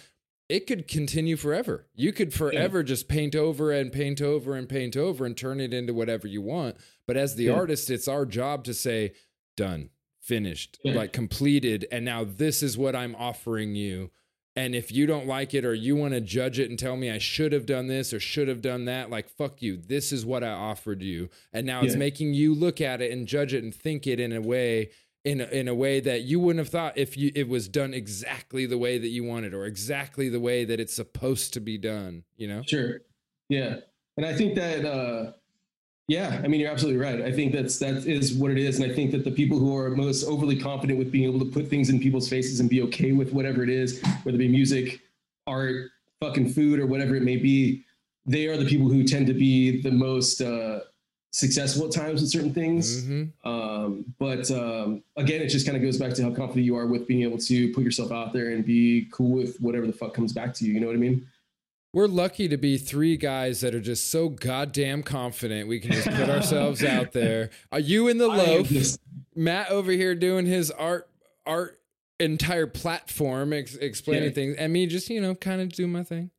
it could continue forever. You could forever just paint over and paint over and paint over and turn it into whatever you want. But as the Yeah. artist, it's our job to say, done, finished, Yeah. like completed. And now this is what I'm offering you. And if you don't like it or you want to judge it and tell me I should have done this or should have done that, like fuck you. This is what I offered you. And now it's making you look at it and judge it and think it in a way in a, in a way that you wouldn't have thought if you it was done exactly the way that you wanted or exactly the way that it's supposed to be done, you know? Sure. Yeah. And I think that uh yeah, I mean you're absolutely right. I think that's that is what it is. And I think that the people who are most overly confident with being able to put things in people's faces and be okay with whatever it is, whether it be music, art, fucking food, or whatever it may be, they are the people who tend to be the most uh successful at times with certain things. Mhm. Um, but um, again, it just kind of goes back to how confident you are with being able to put yourself out there and be cool with whatever the fuck comes back to you. You know what I mean? We're lucky to be three guys that are just so goddamn confident we can just put ourselves out there. Are you in the I loaf? just- Matt over here doing his art art entire platform ex- explaining Yeah. things and me just you know kind of do my thing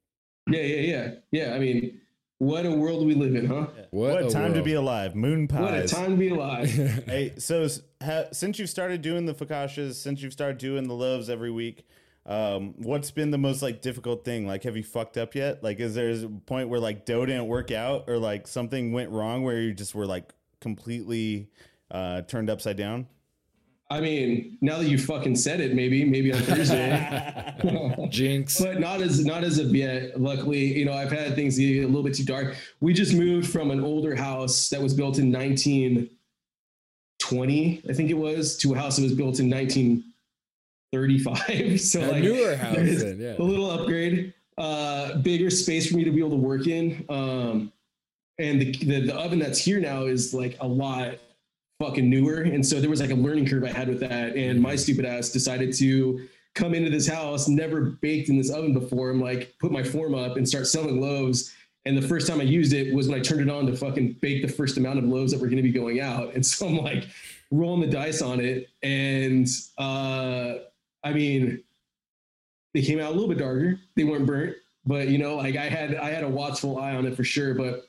Yeah, yeah, yeah, yeah. I mean, what a world we live in, huh? what, What, a time to be alive. Moon pies. What a time to be alive. hey, so ha, since you've started doing the focaccias, since you've started doing the loves every week, um, what's been the most like difficult thing? Like, have you fucked up yet? Like, is there a point where like dough didn't work out, or like something went wrong where you just were like completely uh, turned upside down? I mean, now that you fucking said it, maybe, maybe on Thursday. jinx but not as not as of yet. Luckily, you know, I've had things get a little bit too dark. We just moved from an older house that was built in 1920, I think it was, to a house that was built in 1935. so a like newer house then yeah a little upgrade. uh, bigger space for me to be able to work in. Um, and the, the the oven that's here now is like a lot fucking newer, and so there was like a learning curve I had with that. And my stupid ass decided to come into this house, never baked in this oven before. I'm like, put my form up and start selling loaves. And the first time I used it was when I turned it on to fucking bake the first amount of loaves that were going to be going out. And so I'm like rolling the dice on it. And uh, I mean, they came out a little bit darker. They weren't burnt, but you know, like I had I had a watchful eye on it for sure, but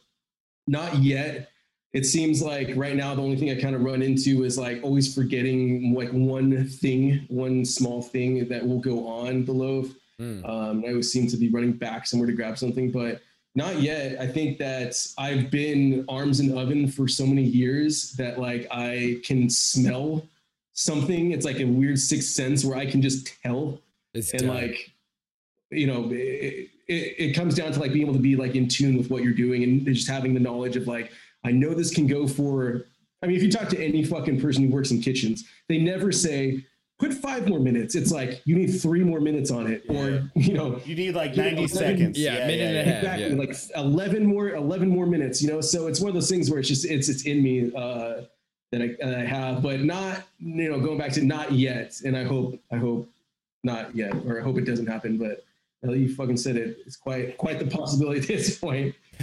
not yet. It seems like right now the only thing I kind of run into is like always forgetting like one thing, one small thing that will go on the loaf. Mm. Um, I always seem to be running back somewhere to grab something, but not yet. I think that I've been arms and oven for so many years that like I can smell something. It's like a weird sixth sense where I can just tell It's and done. like you know it, it, it comes down to like being able to be like in tune with what you're doing and just having the knowledge of like i know this can go for i mean if you talk to any fucking person who works in kitchens they never say put five more minutes it's like you need three more minutes on it or you know You need like Yeah, 90 eleven- seconds. Yeah, minute and a half. exactly yeah. like 11 more 11 more minutes you know so it's one of those things where it's just it's it's in me uh that I, that I have but not you know going back to not yet and i hope i hope not yet or i hope it doesn't happen but you fucking said it it's quite quite the possibility at this point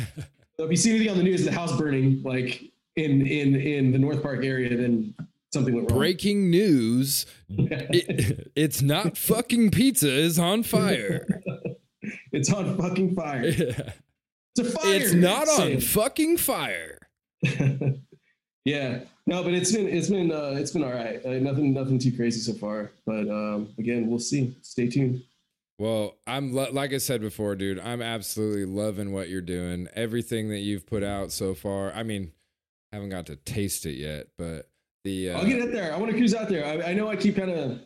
so if you see anything on the news the house burning like in in in the north park area then something went wrong Breaking news. It- it's not fucking pizza is on fire. it's on fucking fire it's a fire it's not on fucking fire. yeah no but it's been it's been uh it's been all right uh, nothing nothing too crazy so far but um again we'll see stay tuned Well, I'm like I said before, dude. I'm absolutely loving what you're doing. Everything that you've put out so far. I mean, haven't got to taste it yet, but the uh, i'll get it there i want to cruise out there i, I know i keep kind of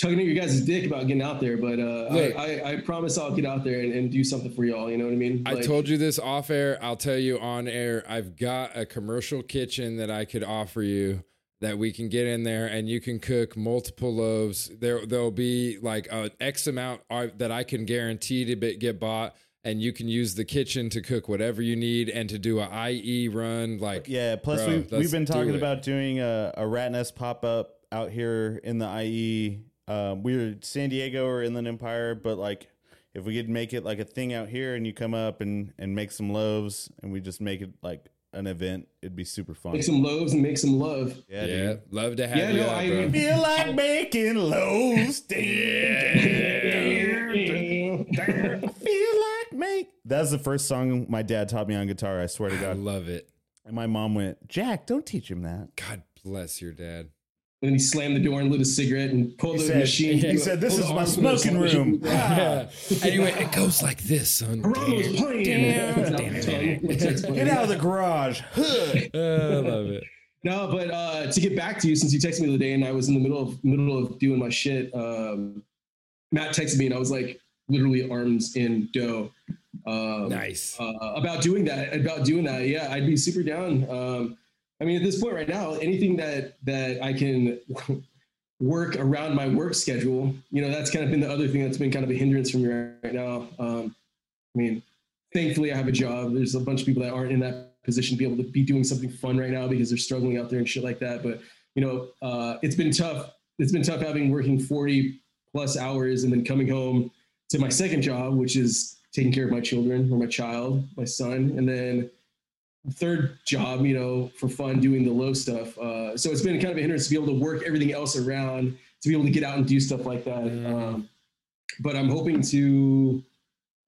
tugging at your guys' dick about getting out there but uh Look. I, I i promise i'll get out there and, and do something for y'all you know what i mean I told you this off air. I'll tell you on air. I've got a commercial kitchen that I could offer you that we can get in there and you can cook multiple loaves. There, there'll be like an X amount that I can guarantee to get bought, and you can use the kitchen to cook whatever you need and to do a IE run. Like, Yeah. Plus, Bro, we've, we've been talking it. about doing a, a rat nest pop up out here in the IE. Um, we were San Diego or Inland Empire, but like if we could make it like a thing out here and you come up and, and make some loaves and we just make it like an event, it'd be super fun. make some loaves and make some love yeah, yeah, dude. love to have Yeah, you no, out, I- bro. Feel like making loaves. I feel like make. That's the first song my dad taught me on guitar. I swear to God, I love it. And my mom went, Jack, don't teach him that. God bless your dad. And then he slammed the door and lit a cigarette and pulled He the said- machine he said, "This is my arm from the smoking machine. room." Yeah. anyway, it goes like this, son. Geronimo's playing. Get out of the garage. I love it. No, but uh, to get back to you, since you texted me the other day and I was in the middle of middle of doing my shit, um, Matt texted me and I was like literally arms in dough. Um, Nice. uh, about doing that, about doing that. Yeah, I'd be super down. Um, I mean, at this point right now, anything that that I can work around my work schedule, you know, that's kind of been the other thing that's been kind of a hindrance for me right now. Um, I mean, thankfully, I have a job. There's a bunch of people that aren't in that position to be able to be doing something fun right now because they're struggling out there and shit like that. But you know, uh, it's been tough. It's been tough having working 40 plus hours and then coming home to my second job, which is taking care of my children or my child, my son, and then third job, you know, for fun doing the low stuff. Uh, so it's been kind of a hindrance to be able to work everything else around to be able to get out and do stuff like that. Um, but I'm hoping to,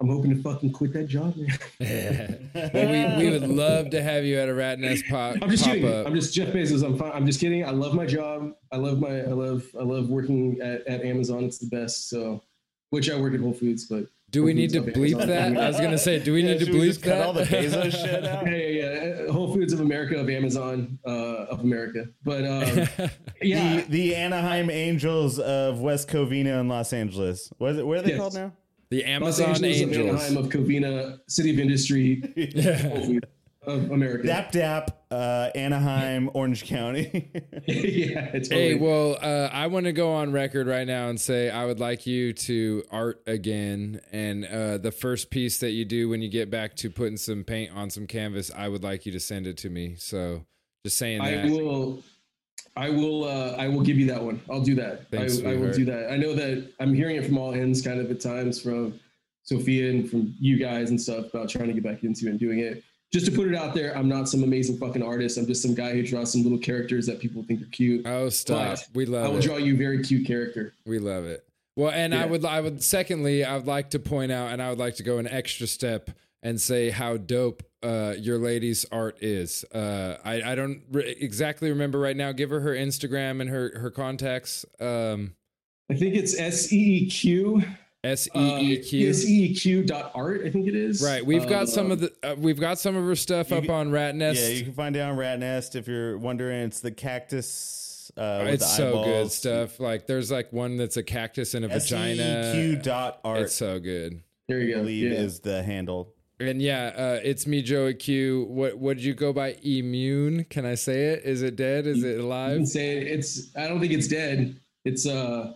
I'm hoping to fucking quit that job. Man. well, we, we would love to have you at a rat nest pop, I'm just pop kidding. up. I'm just Jeff Bezos. I'm fine. I'm just kidding. I love my job. I love my. I love. I love working at, at Amazon. It's the best. So, which I work at Whole Foods, but do we need to bleep that? I was gonna say, do we Yeah, need to should we bleep just cut that? all the Bezos shit out? yeah, yeah, yeah. Whole Foods of America of Amazon uh, of America. But um, yeah, The, the Anaheim Angels of West Covina and Los Angeles. What, is it, what are they Yes. called now? the Los Amazon Angeles Angels. of Anaheim of Covina, City of Industry, Whole Foods. Of America. Dap Dap, uh, Anaheim, Orange County. yeah, totally. Hey, well, uh, I want to go on record right now and say I would like you to art again. And uh, the first piece that you do when you get back to putting some paint on some canvas, I would like you to send it to me. So just saying I will. I will. Uh, I will give you that one. I'll do that. Thanks, I, I will do that. I know that I'm hearing it from all ends, kind of at times from Sophia and from you guys and stuff about trying to get back into it and doing it. Just to put it out there, I'm not some amazing fucking artist. I'm just some guy who draws some little characters that people think are cute. oh, stop. But We love. It. I will it. draw you a very cute character. We love it. Well, and I would, I would. Secondly, I would like to point out, and I would like to go an extra step and say how dope uh, your lady's art is. Uh, I, I don't re- exactly remember right now. Give her her Instagram and her her contacts. Um, I think it's S E E Q. S uh, E E Q. S E E Q dot art. I think it is. Right, we've got some Uh, of the uh, we've got some of her stuff up can- on Rat Nest. yeah, you can find it on Rat Nest if you're wondering. It's the cactus. Uh, it's so good stuff. Like there's like one that's a cactus and a vagina. SEQ dot art. It's so good. There you I go. believe Yeah. is the handle. And yeah, uh, it's me, Joey Q. What what did you go by? Immune? Can I say it? Is it dead? Is it You alive? can say it. it's. I don't think it's dead. It's uh,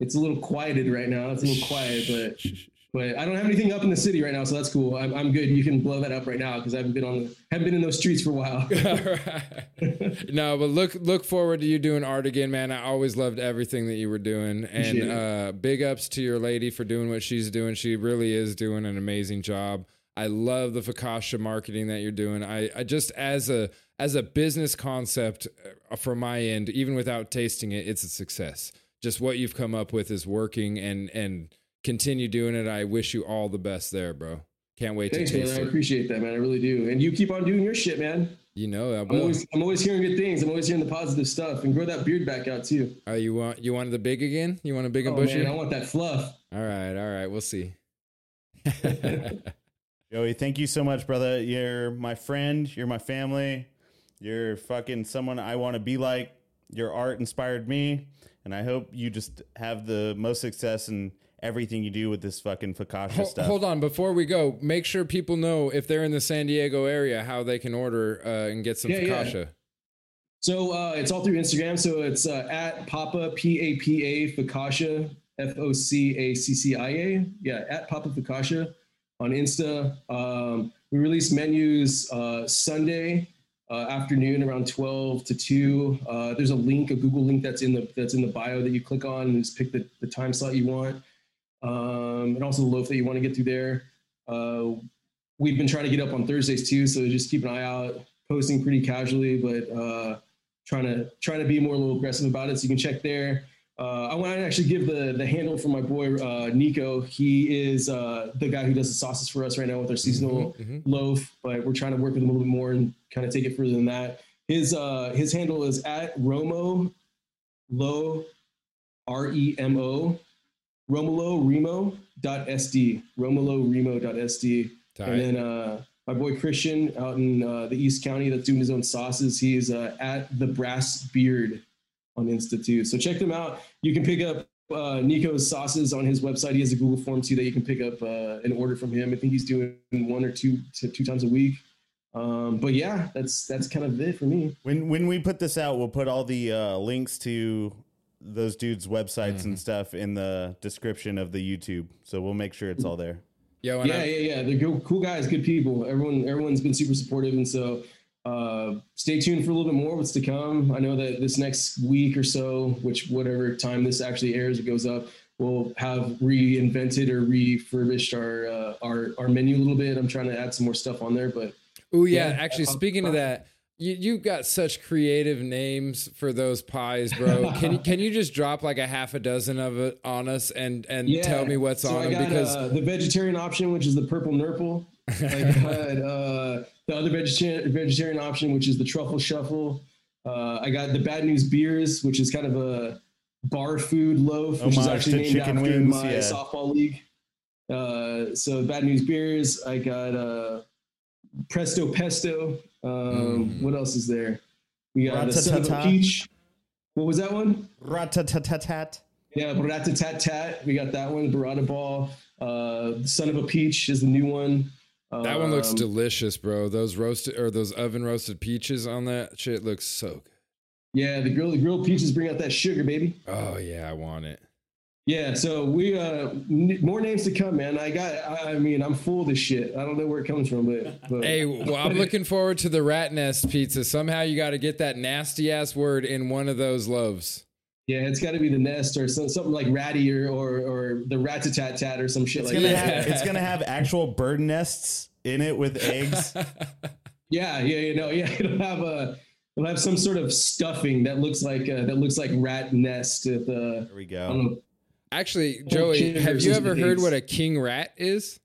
it's a little quieted right now. It's a little quiet, but but I don't have anything up in the city right now, so that's cool. I'm, I'm good. You can blow that up right now because I haven't been on the haven't been in those streets for a while. No, but look look forward to you doing art again, man. I always loved everything that you were doing, and uh, big ups to your lady for doing what she's doing. She really is doing an amazing job. I love the Focaccia marketing that you're doing. I, I just as a as a business concept uh, from my end, even without tasting it, it's a success. Just what you've come up with is working, and and continue doing it. I wish you all the best there, bro. Can't wait Thanks, to man. taste I appreciate that, man. I really do. And you keep on doing your shit, man. You know, I I'm always I'm always hearing good things. I'm always hearing the positive stuff. And grow that beard back out too. Oh, you want you wanted the big again? You want a big and Oh bushy? man, I want that fluff. all right, all right, we'll see. Joey, thank you so much, brother. You're my friend. You're my family. You're fucking someone I want to be like. Your art inspired me, and I hope you just have the most success in everything you do with this fucking Focaccia Ho- stuff. hold on, before we go, make sure people know if they're in the San Diego area how they can order uh, and get some Yeah, yeah. focaccia. So uh, it's all through Instagram. So it's uh, at Papa P A P A Focaccia F O C A C C I A. Yeah, at Papa Focaccia on Insta. Um, we release menus uh, Sunday uh, afternoon around 12 to 2. Uh, there's a link, a Google link that's in the that's in the bio that you click on and just pick the, the time slot you want. Um, and also the loaf that you want to get through there. Uh, we've been trying to get up on Thursdays too, so just keep an eye out. Posting pretty casually, but uh, trying to trying to be more a little aggressive about it. So you can check there. Uh, I want to actually give the the handle for my boy uh, Nico. He is uh, the guy who does the sauces for us right now with our seasonal Mhm, loaf, but we're trying to work with him a little bit more and kind of take it further than that. His uh, his handle is at Romo Low R E M O Romolo Remo dot SD Romolo Remo dot SD Tight. and then uh, my boy Christian out in uh, the East County that's doing his own sauces. He's uh, at the Brass Beard on Insta too. So check them out. You can pick up uh, Nico's sauces on his website. He has a Google form too that you can pick up uh, an order from him. I think he's doing one or two to two times a week. Um, but yeah, that's that's kind of it for me. When when we put this out, we'll put all the uh, links to those dudes' websites Mm-hmm. and stuff in the description of the YouTube. So we'll make sure it's all there. Yo, yeah, I- yeah, yeah. They're cool, cool guys, good people. Everyone, everyone's been super supportive, and so uh, stay tuned for a little bit more what's to come. I know that this next week or so, which whatever time this actually airs, it goes up, we'll have reinvented or refurbished our uh, our our menu a little bit. I'm trying to add some more stuff on there, but Oh yeah, Yeah. actually speaking of that, you you got such creative names for those pies, bro. can you can you just drop like a half a dozen of it on us and and yeah. tell me what's so on I them got, because uh, the vegetarian option, which is the purple nurple. I got uh, the other vegetarian vegetarian option, which is the truffle shuffle. Uh, I got the bad news beers, which is kind of a bar food loaf, which is actually named chicken after wings, my yeah. softball league. Uh, so bad news beers. I got uh, Presto Pesto. Um, Mm. What else is there? We got the son of a peach. What was that one? Ratatatat. Yeah, Rat-tat-tat. We got that one. Burrata Ball. Uh, Son of a Peach is the new one. That one looks Um, delicious, bro. Those roasted or those oven roasted peaches on that shit looks so good. Yeah, the grilled the grilled peaches bring out that sugar, baby. Oh yeah, I want it. Yeah, so we uh n- more names to come, man. I got. I, I mean, I'm full of this shit. I don't know where it comes from, but, but Hey, well, I'm looking forward to the rat nest pizza. Somehow you got to get that nasty ass word in one of those loaves. yeah, it's got to be the nest or some, something like ratty or or, or the rat tat tat or some shit It's like gonna that. have it's gonna have actual bird nests in it with eggs. Yeah, yeah, you know, yeah. It'll have a it'll have some sort of stuffing that looks like uh, that looks like rat nest. With, uh, There we I go. Don't know. Actually, Joey, have you ever heard what a king rat is?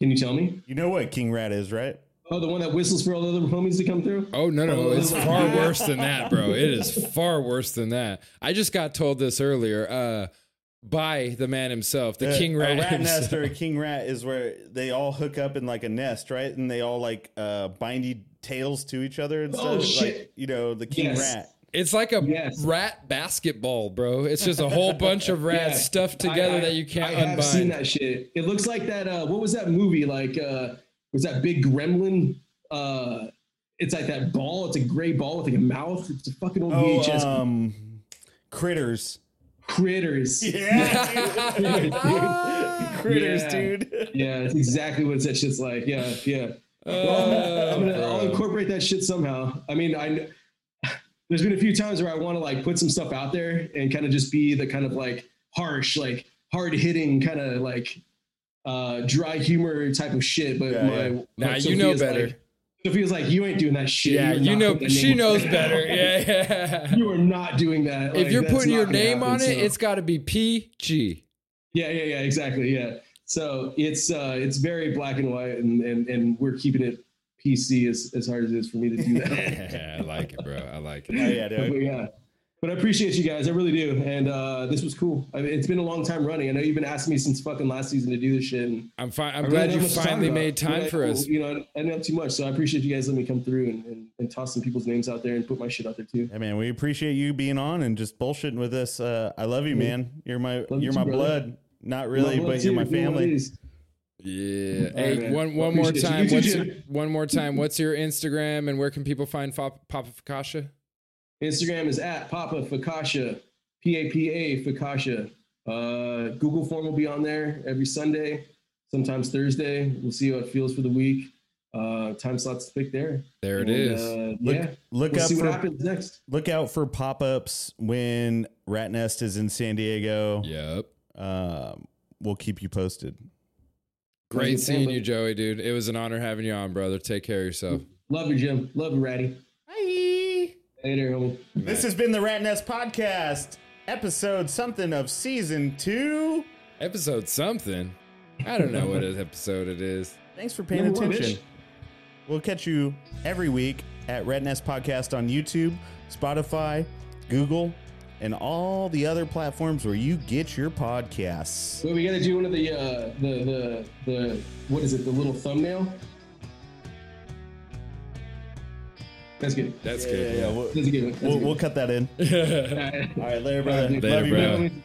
Can you tell me? You know what king rat is, right? Oh, the one that whistles for all the other homies to come through. Oh no, no, Oh, it's far worse than that, bro. It is far worse than that. I just got told this earlier uh, by the man himself, the Uh, king rat. A rat himself. nest or a king rat is where they all hook up in like a nest, right? And they all like uh bindy tails to each other and Oh, stuff. shit. Like you know, the king Yes. rat. It's like a Yes. rat basketball, bro. It's just a whole bunch of rats Yeah. stuffed together I- I- that you can't I have unbind. seen that shit. It looks like that. Uh, what was that movie? Like, uh, was that big gremlin? Uh, it's like that ball. It's a gray ball with like a mouth. It's a fucking old Oh, VHS. um, critters. critters. Yeah, critters, Yeah. dude. Yeah, it's exactly what that shit's like. Yeah, yeah. Oh, I'm gonna, I'll incorporate that shit somehow. I mean, I there's been a few times where I want to like put some stuff out there and kind of just be the kind of like harsh, like hard hitting, kind of like uh dry humor type of shit. But Yeah, my yeah. Nah, like, you know better. Like, Sophia's like, you ain't doing that shit. yeah, You're you know, she knows better. Yeah, yeah. You are not doing that. if Like, you're putting your name happen, on it, so- it's got to be PG. Yeah, yeah, yeah, exactly. Yeah. So it's uh it's very black and white and and, and we're keeping it PC as, as hard as it is for me to do that. yeah, I like it, bro. I like Oh it. yeah, but yeah. But I appreciate you guys. I really do. And uh this was cool. I mean, it's been a long time running. I know you've been asking me since fucking last season to do this shit. And I'm fine. I'm I really glad you have much to talk finally made time Yeah, for us. You know, I didn't have too much. So I appreciate you guys letting me come through and, and, and toss some people's names out there and put my shit out there too. Yeah, man, we appreciate you being on and just bullshitting with us. Uh, I love you, man. You're my Love you're you my too, brother. blood. Not really, but you're too, my family. you know what it family. is. Yeah. All Hey, right, one one more time. You too, What's Jim. one more time? What's your Instagram and where can people find Fa- Papa Focaccia? Instagram is at Papa Focaccia, P A P A Focaccia. Uh, Google form will be on there every Sunday, sometimes Thursday. We'll see how it feels for the week. Uh, time slots to pick there. There it And, is. Uh, Look, yeah, look we'll up see what for happens next. look out for pop ups when Rat Nest is in San Diego. Yep. Um, we'll keep you posted. Great good seeing family. you, Joey, dude. It was an honor having you on, brother. Take care of yourself. Love you, Jim. Love you, Ratty. Bye. Later, homie. This has been the Rat Nest podcast, episode something of season two. Episode something. I don't know what episode it is. Thanks for paying Number one, attention. bitch. We'll catch you every week at Rat Nest Podcast on YouTube, Spotify, Google, and all the other platforms where you get your podcasts. Well, we got to do one of the uh, the the the what is it? The little thumbnail. That's good. That's Yeah, good. yeah, yeah. We'll, That's a good one. That's we'll, good we'll cut that in. All right. All right, later, brother. Later, Love you, bro. man. Family.